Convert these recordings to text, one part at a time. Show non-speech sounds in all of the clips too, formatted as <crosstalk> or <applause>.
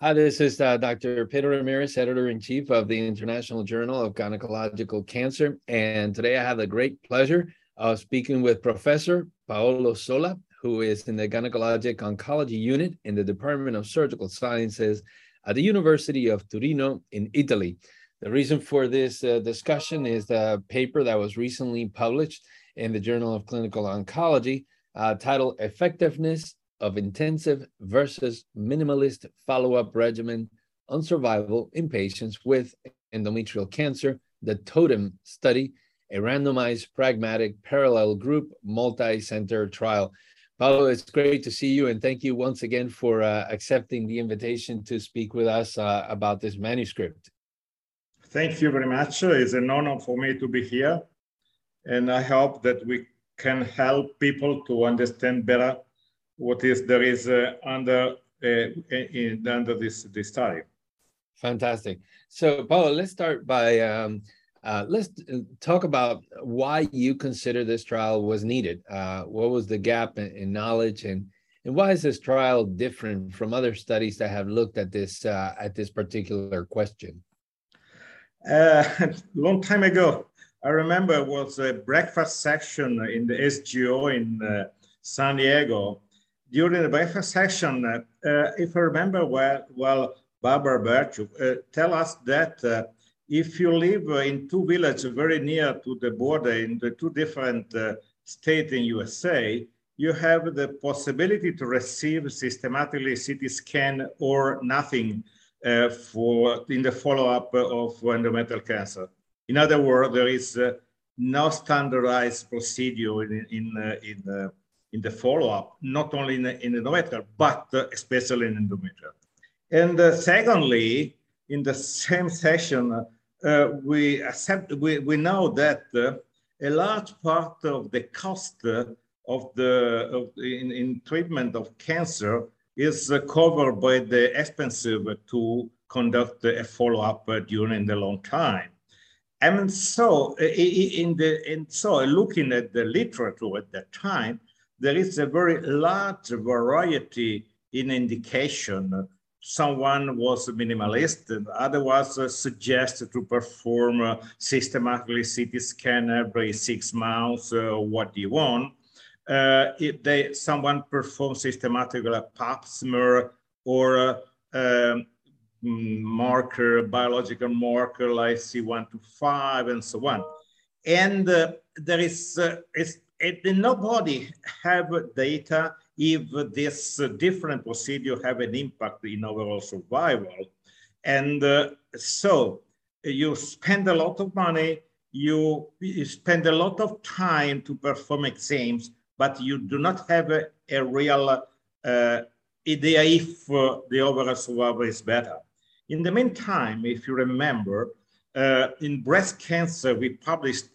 Hi, this is uh, Dr. Pedro Ramirez, editor in chief of the International Journal of Gynecological Cancer. And today I have the great pleasure of speaking with Professor Paolo Zola, who is in the Gynecologic Oncology Unit in the Department of Surgical Sciences at the University of Torino in Italy. The reason for this uh, discussion is the paper that was recently published in the Journal of Clinical Oncology uh, titled Effectiveness of intensive versus minimalist follow-up regimen on survival in patients with endometrial cancer, the TOTEM study, a randomized, pragmatic, parallel group, multi-center trial. Paolo, it's great to see you, and thank you once again for uh, accepting the invitation to speak with us uh, about this manuscript. Thank you very much. It's an honor for me to be here, and I hope that we can help people to understand better what is there is uh, under uh, in, under this this study. Fantastic. So, Paolo, let's start by um, uh, let's talk about why you consider this trial was needed. Uh, what was the gap in, in, knowledge, and and why is this trial different from other studies that have looked at this uh, at this particular question? Uh, <laughs> long time ago, I remember it was a breakfast section in the SGO in uh, San Diego, during the breakfast session, uh, if I remember well, well Barbara Berchuk uh, tell us that uh, if you live in two villages very near to the border in the two different uh, states in USA, you have the possibility to receive systematically CT scan or nothing uh, for in the follow-up of endometrial cancer. In other words, there is uh, no standardized procedure in, in, in in the follow-up, not only in, in endometrial, but uh, especially in endometrial. And uh, secondly, in the same session, uh, we accept we, we know that uh, a large part of the cost uh, of the of, in, in treatment of cancer is uh, covered by the expensive to conduct a follow-up during the long time. And so, in the and so looking at the literature at that time, there is a very large variety in indication. Someone was minimalist, and otherwise uh, suggested to perform systematically CT scan every six months. Uh, what do you want? Uh, if they someone performs systematically a pap smear or a, um, marker, biological marker like CA125 and so on. And uh, there is, uh, it's it, nobody have data if this different procedure have an impact in overall survival. And uh, so you spend a lot of money, you, you, spend a lot of time to perform exams, but you do not have a, a real uh, idea if uh, the overall survival is better. In the meantime, if you remember, uh, in breast cancer, we published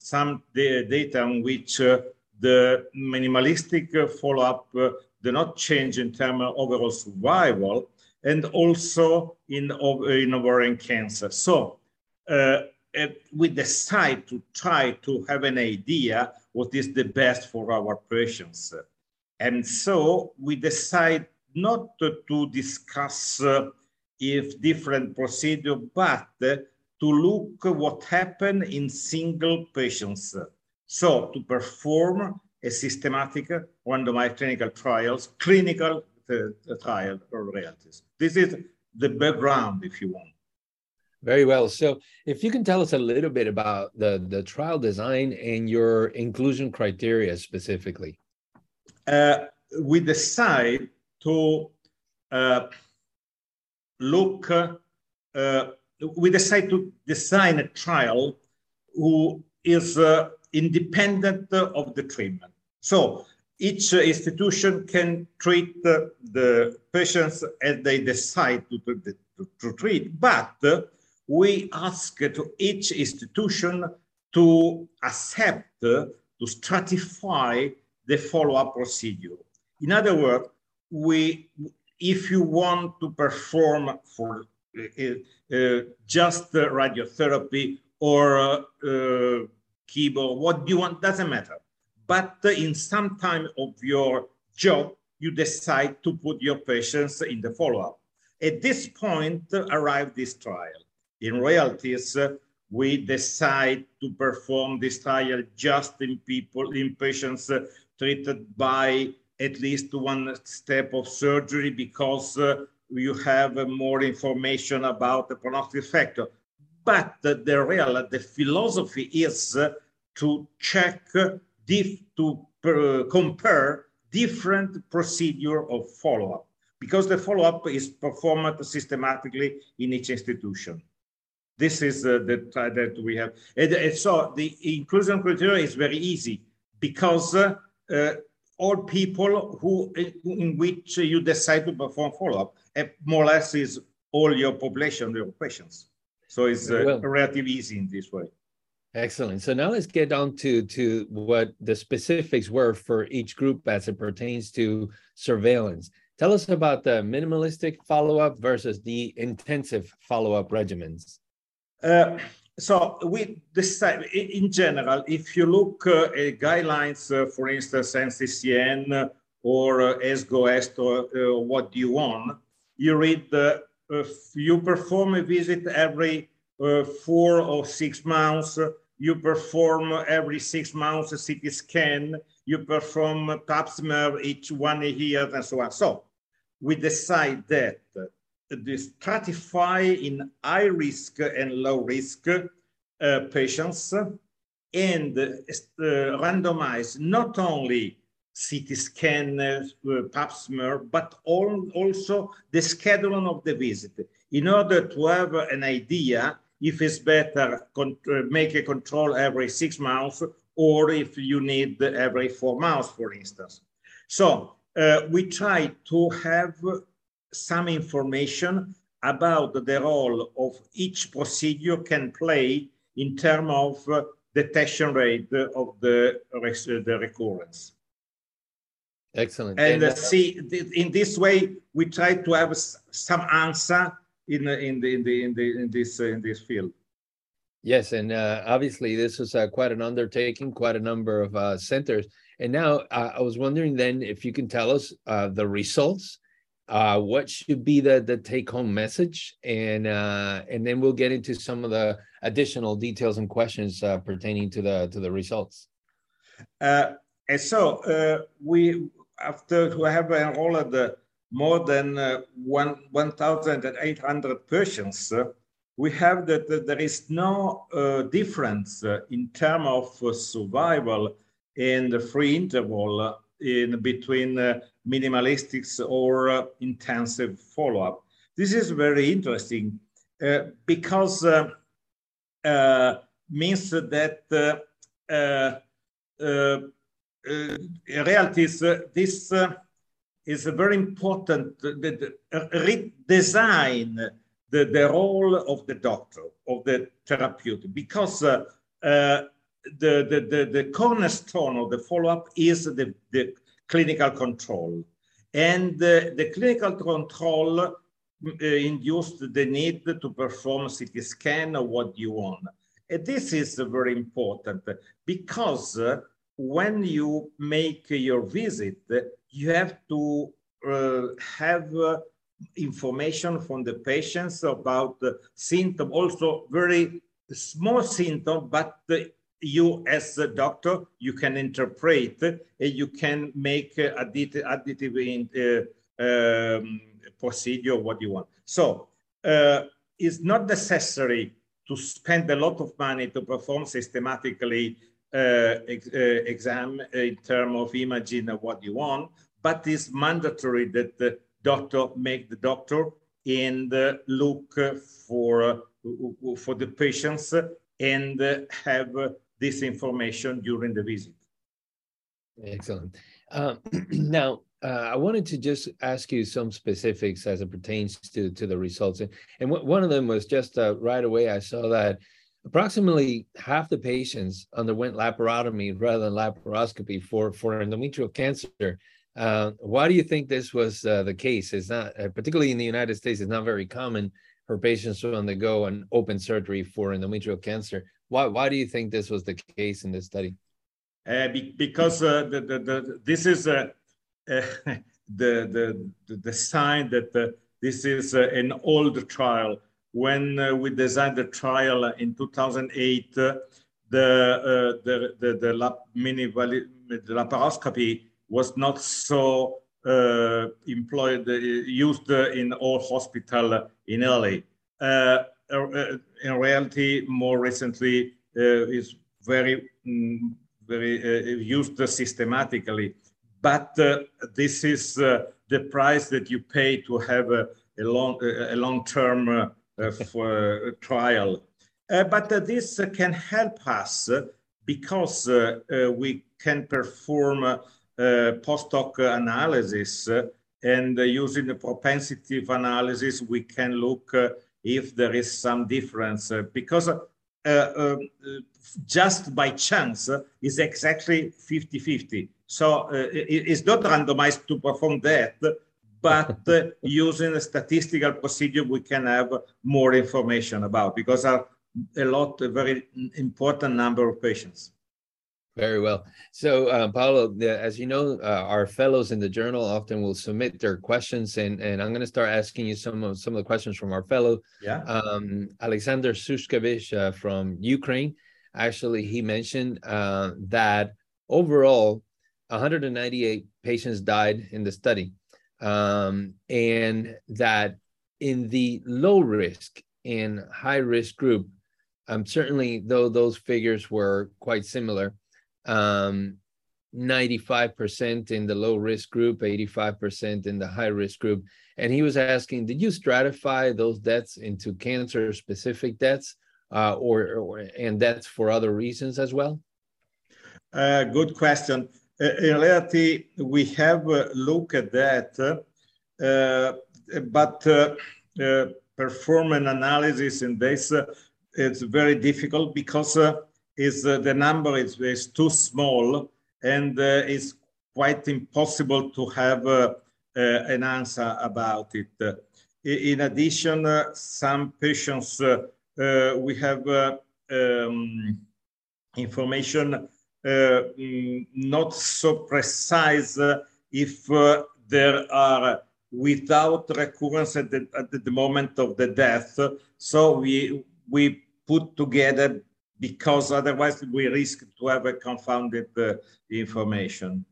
some data on which uh, the minimalistic uh, follow-up uh, do not change in terms of overall survival and also in, in ovarian cancer. So uh, we decide to try to have an idea what is the best for our patients. And so we decide not to, to discuss uh, if different procedure, but to look what happened in single patients. So to perform a systematic randomized clinical trials, clinical uh, trial or realities. This is the background, if you want. Very well. So, if you can tell us a little bit about the, the trial design and your inclusion criteria specifically. Uh, we decide to uh, look uh, we decide to design a trial who is uh, independent of the treatment. So each uh, institution can treat the, the patients as they decide to, to, to treat, but uh, we ask to each institution to accept, uh, to stratify the follow-up procedure. In other words, we, if you want to perform for uh, uh, just radiotherapy or uh, chemo, what you want, doesn't matter. But in some time of your job, you decide to put your patients in the follow-up. At this point arrived this trial. In realities, we decide to perform this trial just in people, in patients uh, treated by at least one step of surgery because uh, you have uh, more information about the prognostic factor. But the real, the philosophy is uh, to check, to uh, compare different procedure of follow-up because the follow-up is performed systematically in each institution. This is uh, the that we have. And, and, so the inclusion criteria is very easy because uh, uh, all people who in which you decide to perform follow-up more or less is all your population, your patients. So it's uh, well. relatively easy in this way. Excellent. So now let's get down to to what the specifics were for each group as it pertains to surveillance. Tell us about the minimalistic follow-up versus the intensive follow-up regimens. Uh, so we decide, in general, if you look uh, at guidelines, uh, for instance, NCCN or uh, ESGO, or uh, what do you want, you read, uh, you perform a visit every uh, four or six months, you perform every six months a CT scan, you perform pap smear each one year, and so on. So we decide that the stratify in high risk and low risk uh, patients and uh, randomize not only CT scan, uh, pap smear, but all, also the scheduling of the visit in order to have an idea if it's better uh, make a control every six months or if you need every four months, for instance. So uh, we try to have some information about the role of each procedure can play in terms of uh, detection rate of the, the recurrence. Excellent. And, and uh, see, in this way, we try to have some answer in, in, the, in, the, in, the, in, this, uh, in this field. Yes, and uh, obviously this was uh, quite an undertaking, quite a number of uh, centers. And now uh, I was wondering then if you can tell us uh, the results uh, what should be the the take home message, and uh, and then we'll get into some of the additional details and questions uh, pertaining to the to the results. Uh, and so uh, we after to have enrolled more than uh, one one thousand eight hundred patients. we have that, that, there is no difference in terms of survival in the free interval in between minimalistics or uh, intensive follow-up. This is very interesting uh, because uh, uh means that uh, uh, in reality this is a very important the, redesign the, the role of the doctor, of the therapeutic, because the, the, the, the cornerstone of the follow-up is the, the clinical control. And uh, the clinical control uh, induced the need to perform CT scan or what you want. And this is very important because uh, when you make your visit, you have to uh, have uh, information from the patients about the symptom, also very small symptom, but you as a doctor, you can interpret, uh, you can make additive, additive in, uh, um, procedure what you want. So uh, it's not necessary to spend a lot of money to perform systematically uh, ex uh, exam in terms of imaging what you want, but it's mandatory that the doctor make the doctor and uh, look for for the patients and have this information during the visit. Excellent. Um, <clears throat> now, uh, I wanted to just ask you some specifics as it pertains to, to the results. And, and one of them was just uh, right away, I saw that approximately half the patients underwent laparotomy rather than laparoscopy for, for endometrial cancer. Uh, why do you think this was uh, the case? It's not, uh, particularly in the United States, it's not very common for patients to undergo an open surgery for endometrial cancer. Why, why do you think this was the case in this study? Uh, be, because uh, the, the, the, this is uh, <laughs> the, the, the sign that this is an old trial. When uh, we designed the trial in 2008, uh, the, the, the, the, lap mini the laparoscopy was not so uh, employed, uh, used in all hospital in Italy. Uh, in reality, more recently, is very, mm, very used systematically. But this is the price that you pay to have a, a long, a long-term uh, for trial. Uh, but uh, this can help us because we can perform post hoc analysis and using the propensity analysis, we can look if there is some difference because uh, uh, just by chance is exactly 50-50. So uh, it, it's not randomized to perform that, but uh, using a statistical procedure, we can have more information about because are a lot, a very important number of patients. Very well. So, uh, Paolo, the, as you know, uh, our fellows in the journal often will submit their questions, and, and I'm going to start asking you some of some of the questions from our fellow. Yeah. Um, Alexander Sushkevich uh, from Ukraine. Actually, he mentioned uh, that overall, 198 patients died in the study, um, and that in the low risk and high risk group, um, certainly though those figures were quite similar um, 95% in the low risk group, 85% in the high risk group. And he was asking, did you stratify those deaths into cancer specific deaths uh, or, or, and deaths for other reasons as well? Uh, good question. Uh, in reality, we have a look at that, uh, but uh, uh, perform an analysis in this. it's very difficult because is uh, the number is, is too small and uh, it's quite impossible to have uh, an answer about it. in addition, some patients, we have um, information not so precise if there are without recurrence at the, at the moment of the death. So we, we put together because otherwise we risk to have a confounded uh, information.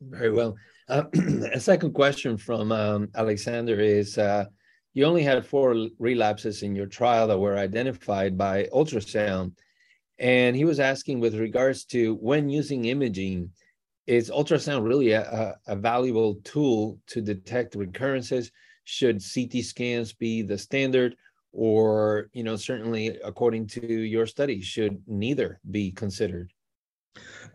Very well. Uh, <clears throat> a second question from um, Alexander is uh, you only had four relapses in your trial that were identified by ultrasound. And he was asking with regards to when using imaging, is ultrasound really a, a, valuable tool to detect recurrences? Should CT scans be the standard? or you know certainly according to your study should neither be considered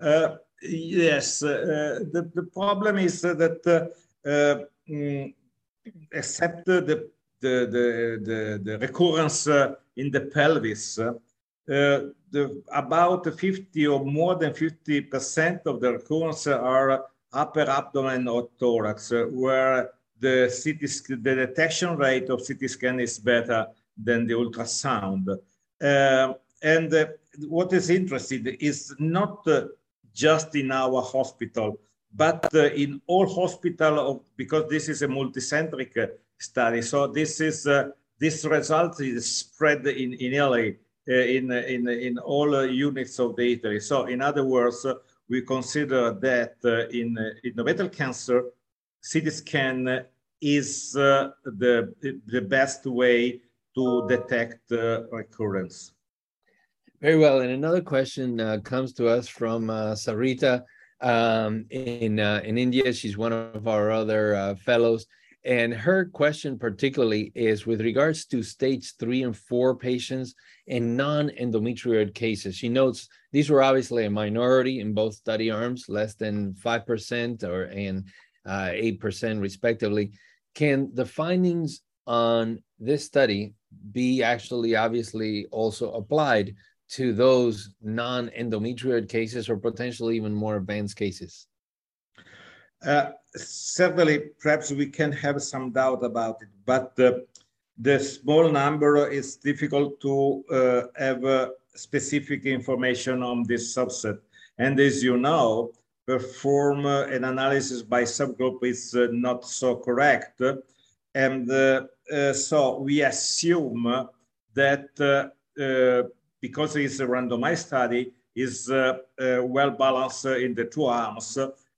uh, yes uh, the, the problem is that uh, uh mm, except the, the, the, the, the recurrence uh, in the pelvis uh, the, about 50 or more than 50 percent of the recurrence are upper abdomen or thorax where the CT, the detection rate of CT scan is better than the ultrasound. Uh, and uh, what is interesting is not uh, just in our hospital, but uh, in all hospital because this is a multicentric uh, study. So this is uh, this result is spread in in Italy in in in all units of the Italy. So in other words, we consider that in in endometrial cancer, CT scan is the the best way to detect uh, recurrence. Very well. And another question uh, comes to us from uh, Sarita um, in uh, in India. She's one of our other uh, fellows, and her question particularly is with regards to stage three and four patients in non-endometrioid cases. She notes these were obviously a minority in both study arms, less than five percent or and uh, eight percent respectively. Can the findings on this study be actually obviously also applied to those non-endometrioid cases or potentially even more advanced cases? Uh, certainly, perhaps we can have some doubt about it, but uh, the small number is difficult to uh, have uh, specific information on this subset. And as you know, perform uh, an analysis by subgroup is uh, not so correct And so we assume that because it's a randomized study, is uh, uh, well balanced in the two arms.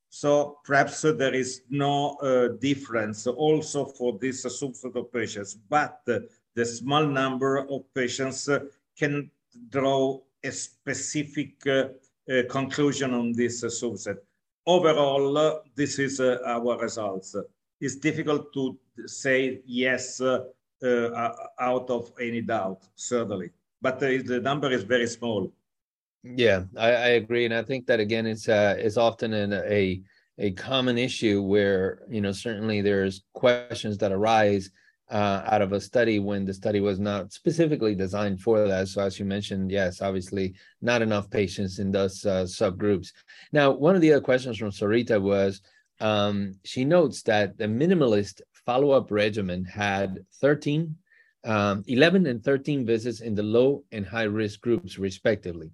So perhaps uh, there is no uh, difference also for this uh, subset of patients, but uh, the small number of patients can draw a specific conclusion on this subset. Overall, this is our results. It's difficult to say yes uh, uh, out of any doubt, certainly. But the number is very small. Yeah, I, I agree, and I think that again, it's uh, it's often a a common issue where you know certainly there's questions that arise uh, out of a study when the study was not specifically designed for that. So as you mentioned, yes, obviously not enough patients in those uh, subgroups. Now, one of the other questions from Sarita was um, she notes that the minimalist follow-up regimen had 13, um, 11 and 13 visits in the low and high risk groups respectively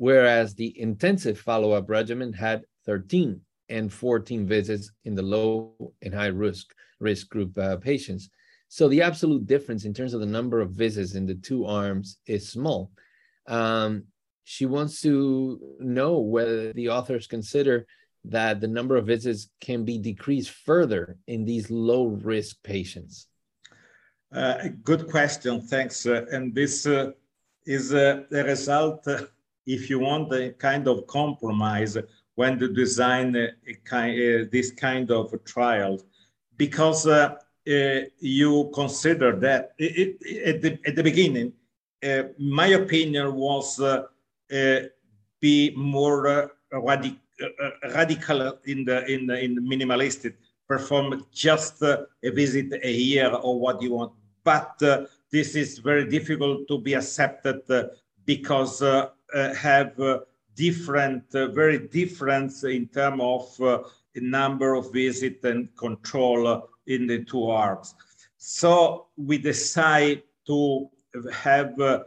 whereas the intensive follow-up regimen had 13 and 14 visits in the low and high risk risk group uh, patients. So the absolute difference in terms of the number of visits in the two arms is small. Um, she wants to know whether the authors consider that the number of visits can be decreased further in these low risk patients. Uh, good question, thanks. Uh, and this uh, is uh, the result uh, if you want a kind of compromise when to design a, kind, uh, this kind of trial, because uh, uh, you consider that it, it, at, the, at the beginning, uh, my opinion was uh, uh, be more radic radical in the in the, in the minimalistic, perform just a visit a year or what you want. But this is very difficult to be accepted because have uh, different, uh, very different in terms of number of visits and control in the two arms. So we decide to have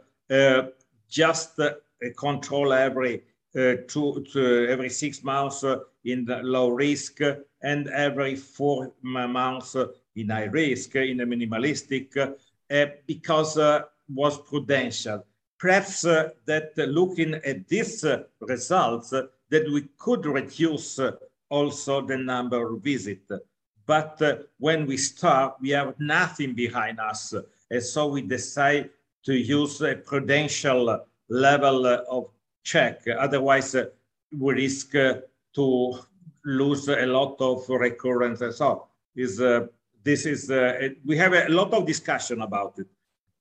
just control every uh, two, every six months uh, in the low risk and every four months in high risk in a minimalistic uh, because was prudential perhaps uh, that uh, looking at these uh, results, uh, that we could reduce uh, also the number of visits. But uh, when we start, we have nothing behind us. And so we decide to use a prudential level of check. Otherwise, we risk to lose a lot of recurrence. So is, this is, we have a lot of discussion about it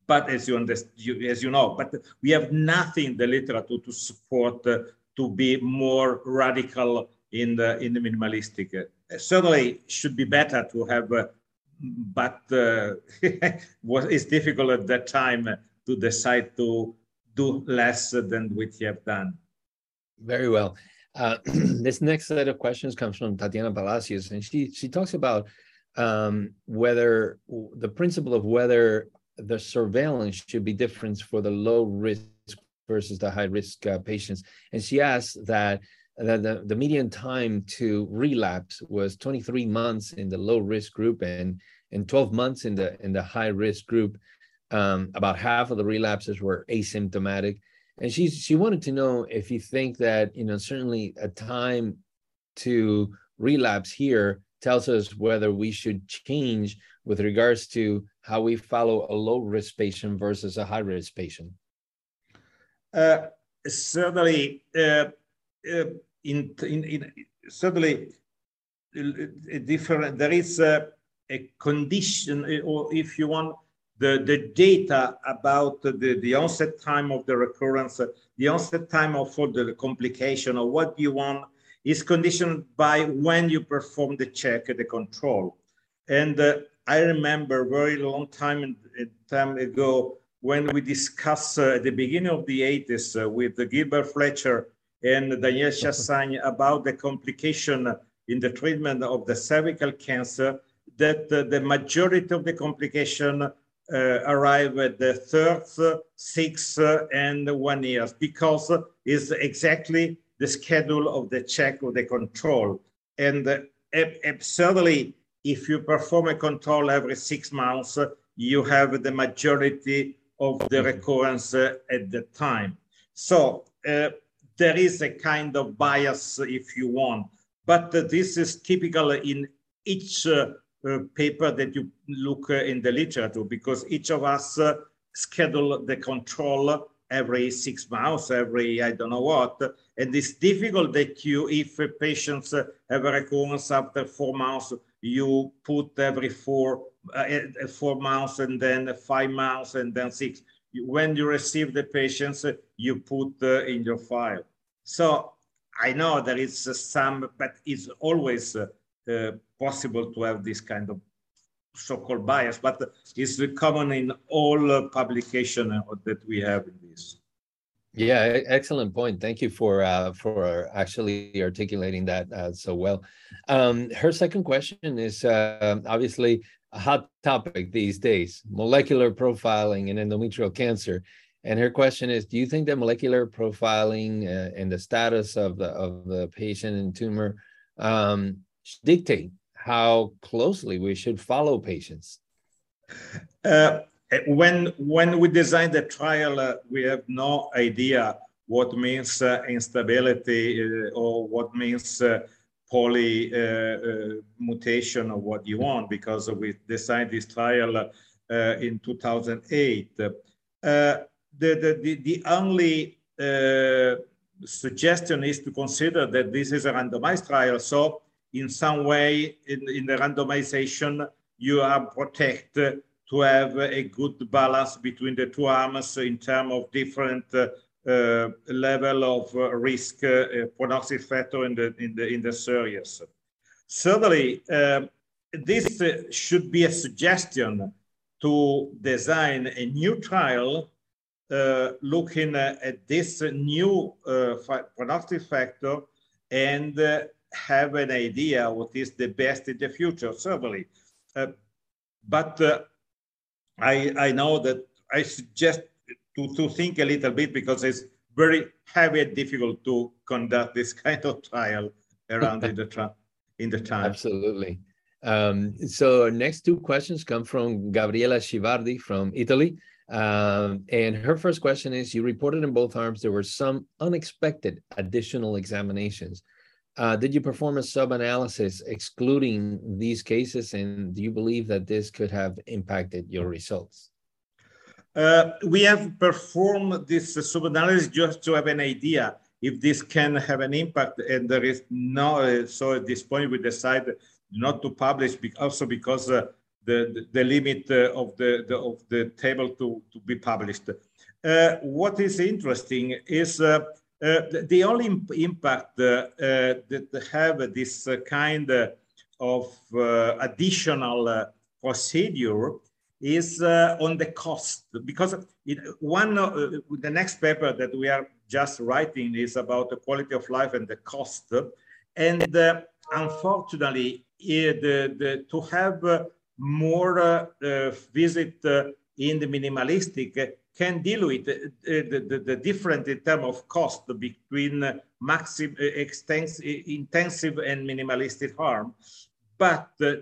but as you, you, as you know, but we have nothing in the literature to support uh, to be more radical in the in the minimalistic. Uh, certainly, should be better to have, uh, but uh, <laughs> what is difficult at that time to decide to do less than what you have done. Very well. Uh, <clears throat> this next set of questions comes from Tatiana Palacios, and she she talks about um, whether the principle of whether the surveillance should be different for the low risk versus the high risk uh, patients. And she asked that, that the, the median time to relapse was 23 months in the low risk group and, and 12 months in the in the high risk group. Um, about half of the relapses were asymptomatic. And she she wanted to know if you think that, you know, certainly a time to relapse here tells us whether we should change with regards to how we follow a low risk patient versus a high risk patient? Uh, certainly, uh, uh, in, in, in, certainly uh, different. There is a, a, condition, uh, or if you want, the, the data about the, the onset time of the recurrence, the onset time of for the complication, or what you want, is conditioned by when you perform the check, the control. And uh, I remember very long time, time ago when we discussed uh, at the beginning of the 80s uh, with Gilbert Fletcher and Daniel <laughs> Chassagne about the complication in the treatment of the cervical cancer, that uh, the majority of the complication uh, arrive at the third, sixth, and one years because it's exactly the schedule of the check of the control. And uh, certainly if you perform a control every six months, you have the majority of the mm-hmm. recurrence at the time. So uh, there is a kind of bias if you want, but uh, this is typical in each uh, uh paper that you look uh, in the literature because each of us uh, schedule the control every six months, every I don't know what. And it's difficult that you, if patients have a recurrence after four months, you put every four, uh, four months and then five months and then six. When you receive the patients, you put uh, in your file. So I know there is some, but it's always uh, uh, possible to have this kind of so-called bias, but it's common in all uh, publication that we have in this. Yeah, excellent point. Thank you for uh, for actually articulating that uh, so well. Um, her second question is uh, obviously a hot topic these days: molecular profiling in endometrial cancer. And her question is: Do you think that molecular profiling uh, and the status of the of the patient and tumor um, dictate how closely we should follow patients? Uh, when when we design the trial, uh, we have no idea what means uh, instability uh, or what means uh, poly uh, uh, mutation or what you want because we designed this trial in 2008. The, the, the, the only suggestion is to consider that this is a randomized trial. So in some way in, in the randomization, you are protected to have a good balance between the two arms in terms of different uh, uh, level of uh, risk uh, factor in the in the in the series. Certainly, uh, this uh, should be a suggestion to design a new trial looking at this new prognostic factor and have an idea what is the best in the future. Certainly, but I, I know that I suggest to, to think a little bit because it's very heavy and difficult to conduct this <laughs> kind of trial around in the in the time. Absolutely. Um, so our next two questions come from Gabriela Schivardi from Italy. Um, and her first question is, you reported in both arms there were some unexpected additional examinations. Uh, did you perform a sub-analysis excluding these cases, and do you believe that this could have impacted your results? Uh, we have performed this sub-analysis just to have an idea if this can have an impact, and there is no. Uh, so at this point, we decided not to publish, also because uh, the, the, the limit uh, of the, the, of the table to to be published. Uh, what is interesting is uh, the, the, only imp impact uh, uh, that have this kind of additional procedure is on the cost. Because it, one the next paper that we are just writing is about the quality of life and the cost. And uh, unfortunately the, the, to have uh, more uh, visit in the minimalistic can dilute the, the, the, the difference in terms of cost between maxim, extensive, intensive and minimalistic harm, but uh,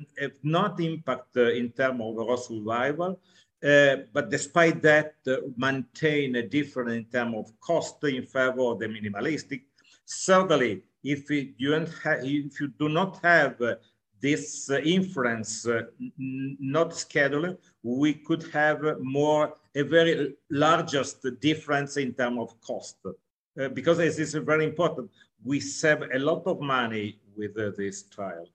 not impact uh, in terms of overall survival. Uh, but despite that, uh, maintain a difference in terms of cost in favor of the minimalistic. Certainly, if you, if you do not have uh, this uh, inference uh, not scheduled, we could have more a very largest difference in terms of cost. Uh, because this is very important, we save a lot of money with uh, this trial.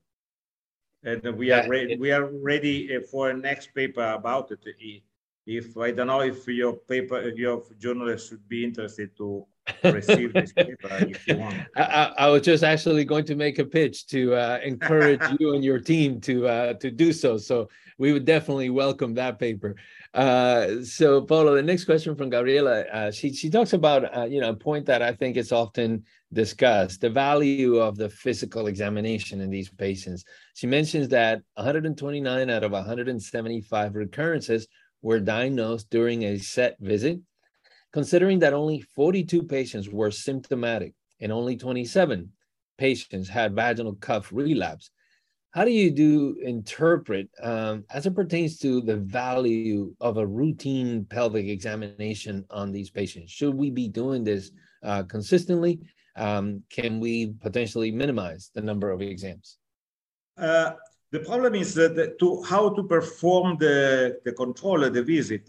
And we yeah, are ready, it, we are ready uh, for a next paper about it. If I don't know if your paper, your journalist should be interested to receive this paper if you want. <laughs> I, I, was just actually going to make a pitch to uh, encourage <laughs> you and your team to uh, to do so. So we would definitely welcome that paper. Uh, so Paulo, the next question from Gabriela, uh, she she talks about uh, you know a point that I think is often discussed: the value of the physical examination in these patients. She mentions that 129 out of 175 recurrences were diagnosed during a set visit considering that only 42 patients were symptomatic and only 27 patients had vaginal cuff relapse. how do you do interpret um, as it pertains to the value of a routine pelvic examination on these patients? Should we be doing this uh, consistently? Um, can we potentially minimize the number of exams? Uh, the problem is that to how to perform the, the control of the visit,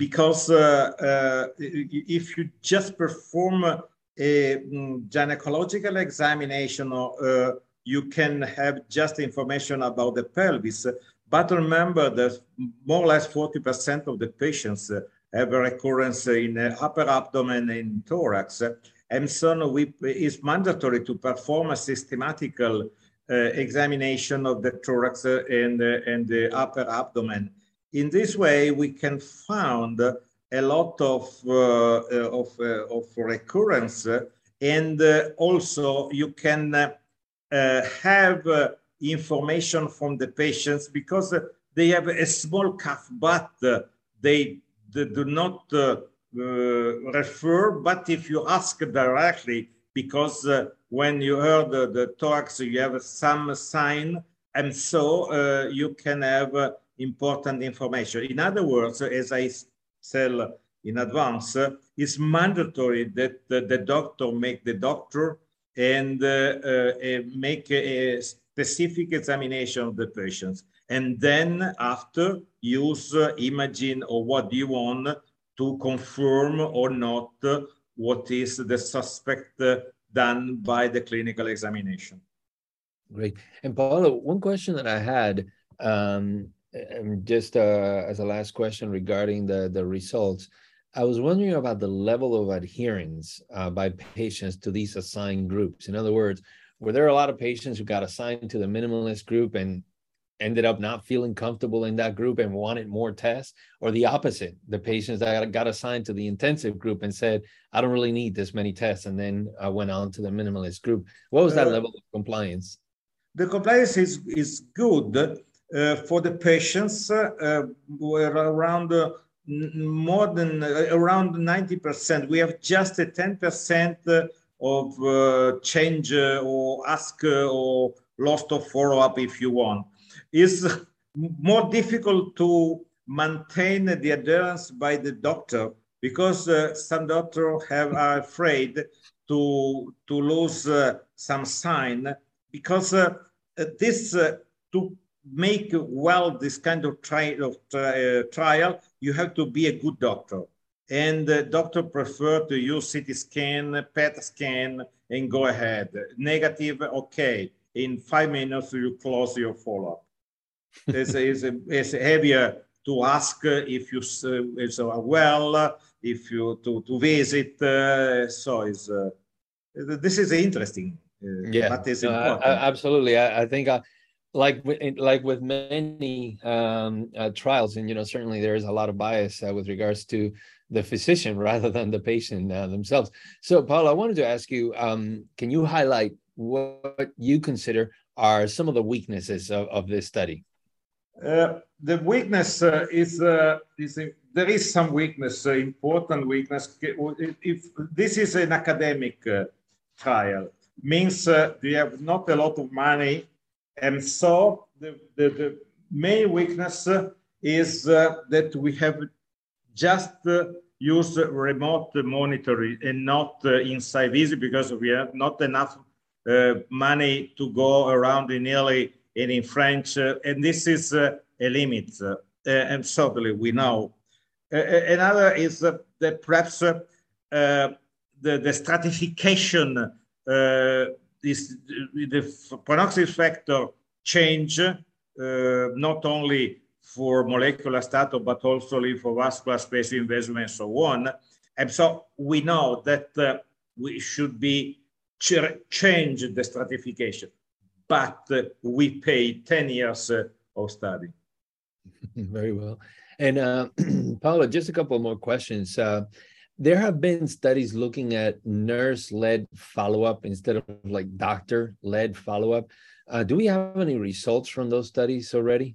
because uh, uh, if you just perform a mm, gynecological examination uh, you can have just information about the pelvis. But remember that more or less 40% of the patients have a recurrence in the upper abdomen and thorax. And so it's mandatory to perform a systematical uh, examination of the thorax and, uh, and the upper abdomen. In this way, we can find a lot of, uh, of, uh, of recurrence and uh, also you can uh, uh, have uh, information from the patients because uh, they have a small cuff, but they, they, do not refer. But if you ask directly, because when you heard the, the talks, you have some sign, and so you can have important information. In other words, as I said in advance, it's mandatory that the, the doctor make the doctor and uh, uh, make a specific examination of the patients. And then after use uh, imaging or what you want to confirm or not what is the suspect done by the clinical examination. Great. And Paolo, one question that I had, um, just uh, as a last question regarding the, the results, I was wondering about the level of adherence uh, by patients to these assigned groups. In other words, were there a lot of patients who got assigned to the minimalist group and ended up not feeling comfortable in that group and wanted more tests, or the opposite, the patients that got assigned to the intensive group and said, "I don't really need this many tests," and then I went on to the minimalist group. What was that uh, level of compliance? The compliance is is good uh, for the patients. Uh, were around uh, more than uh, around 90%. We have just a 10% uh, of uh, change uh, or ask uh, or lost of follow-up if you want. It's more difficult to maintain the adherence by the doctor because uh, some doctors have are afraid to to lose some sign because this to make well this kind of, tri of tri trial you have to be a good doctor. And the doctor prefer to use CT scan, PET scan, and go ahead. Negative, okay. In five minutes, you close your follow-up. it's, it's, it's heavier to ask if you uh, is well, if you to, to visit. Uh, so it's, uh, this is interesting. Uh, yeah, important. absolutely. I, I think Like like with many um, uh, trials, and you know certainly there is a lot of bias uh, with regards to the physician <laughs> rather than the patient uh, themselves. So, Paul, I wanted to ask you: um, Can you highlight what you consider are some of the weaknesses of, of this study? Uh, the weakness uh, is uh, is there is some weakness, important weakness. If, this is an academic trial, means we have not a lot of money and so the, the, the main weakness is uh, that we have just uh, used remote monitoring and not uh, inside visit because we have not enough uh, money to go around in Italy and in French. Uh, and this is uh, a limit. and certainly we know. another is that perhaps the, the stratification this, the prognostic factor change uh, not only for molecular status, but also for vascular space investment and so on. And so we know that uh, we should be ch change the stratification, but uh, we pay 10 years of study. <laughs> Very well. And uh, <clears throat> Paula, just a couple more questions. Uh, there have been studies looking at nurse-led follow-up instead of like doctor-led follow-up. Uh, do we have any results from those studies already?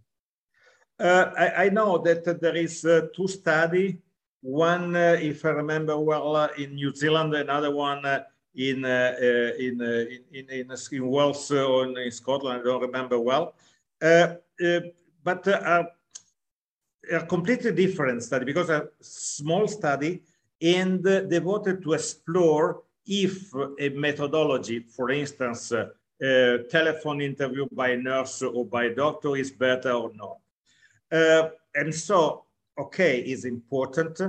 Uh, I, I, know that there is uh, two study. One, uh, if I remember well, uh, in New Zealand, another one uh, in, uh, in, in, in, in, in Wales or in Scotland, I don't remember well. but a completely different study because a small study and devoted to explore if a methodology, for instance, uh, uh, telephone interview by a nurse or by a doctor is better or not. Uh, and so, okay, is important,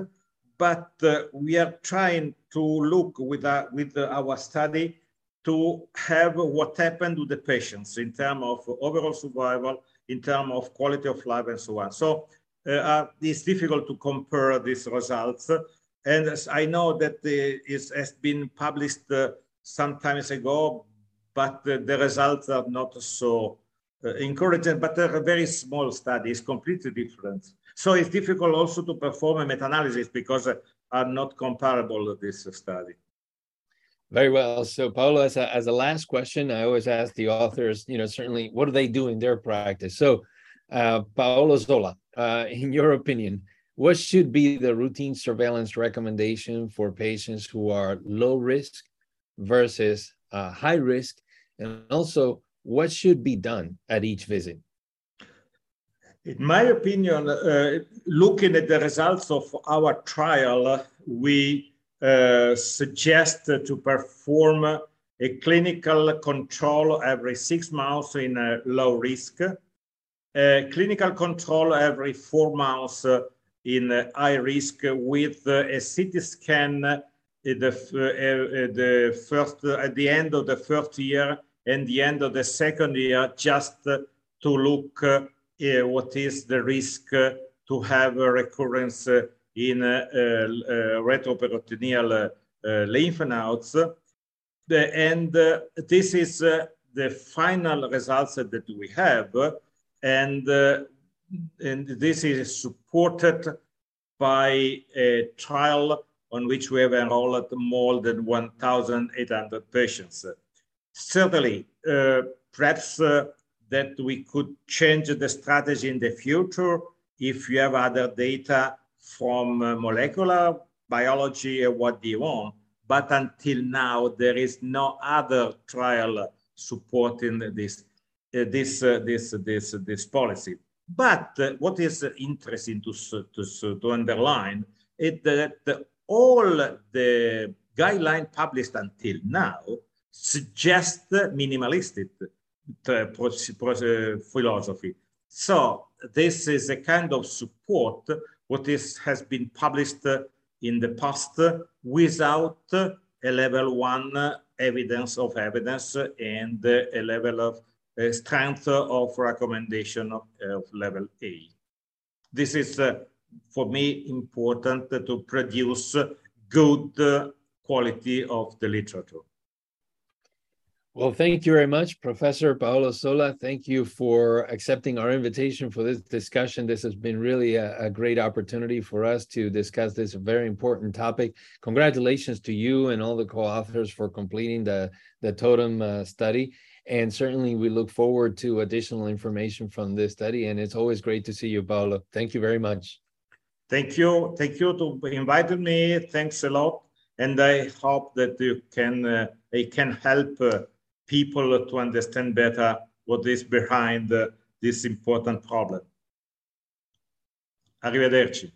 but uh, we are trying to look with, our, with our study to have what happened to the patients in terms of overall survival, in terms of quality of life and so on. So uh, uh, it's difficult to compare these results. And I know that it has been published uh, some times ago, but the, the results are not so uh, encouraging, but they're a very small study, it's completely different. So it's difficult also to perform a meta-analysis because uh, are not comparable this study. Very well. So, Paolo, as a, as a last question, I always ask the authors, you know, certainly what do they do in their practice? So, uh, Paolo Zola, uh, in your opinion, what should be the routine surveillance recommendation for patients who are low risk versus uh, high risk? And also, what should be done at each visit? In my opinion, uh, looking at the results of our trial, we uh, suggest to perform a clinical control every six months in a low risk, a clinical control every four months in uh, high risk with uh, a CT scan at the, uh, the first, at the end of the first year and the end of the second year, just to look uh, what is the risk uh, to have a recurrence uh, in retroperitoneal lymph nodes. and this is the final results that we have. And, and this is supported by a trial on which we have enrolled more than 1,800 patients. Certainly, uh, perhaps uh, that we could change the strategy in the future if you have other data from uh, molecular biology or what do you want. But until now, there is no other trial supporting this, uh, this, uh, this, this, this policy. But uh, what is interesting to, to, to underline is that all the guidelines published until now suggest minimalistic philosophy. So this is a kind of support what is, has been published in the past without a level one evidence of evidence and a level of uh, strength of recommendation of, of, level A. This is, uh, for me, important to produce good quality of the literature. Well, thank you very much, Professor Paolo Zola. Thank you for accepting our invitation for this discussion. This has been really a, a, great opportunity for us to discuss this very important topic. Congratulations to you and all the co-authors for completing the, the TOTEM uh, study. And certainly we look forward to additional information from this study. And it's always great to see you, Paolo. Thank you very much. Thank you. Thank you to inviting me. Thanks a lot. And I hope that you can, uh, it can help uh, people to understand better what is behind this important problem. Arrivederci.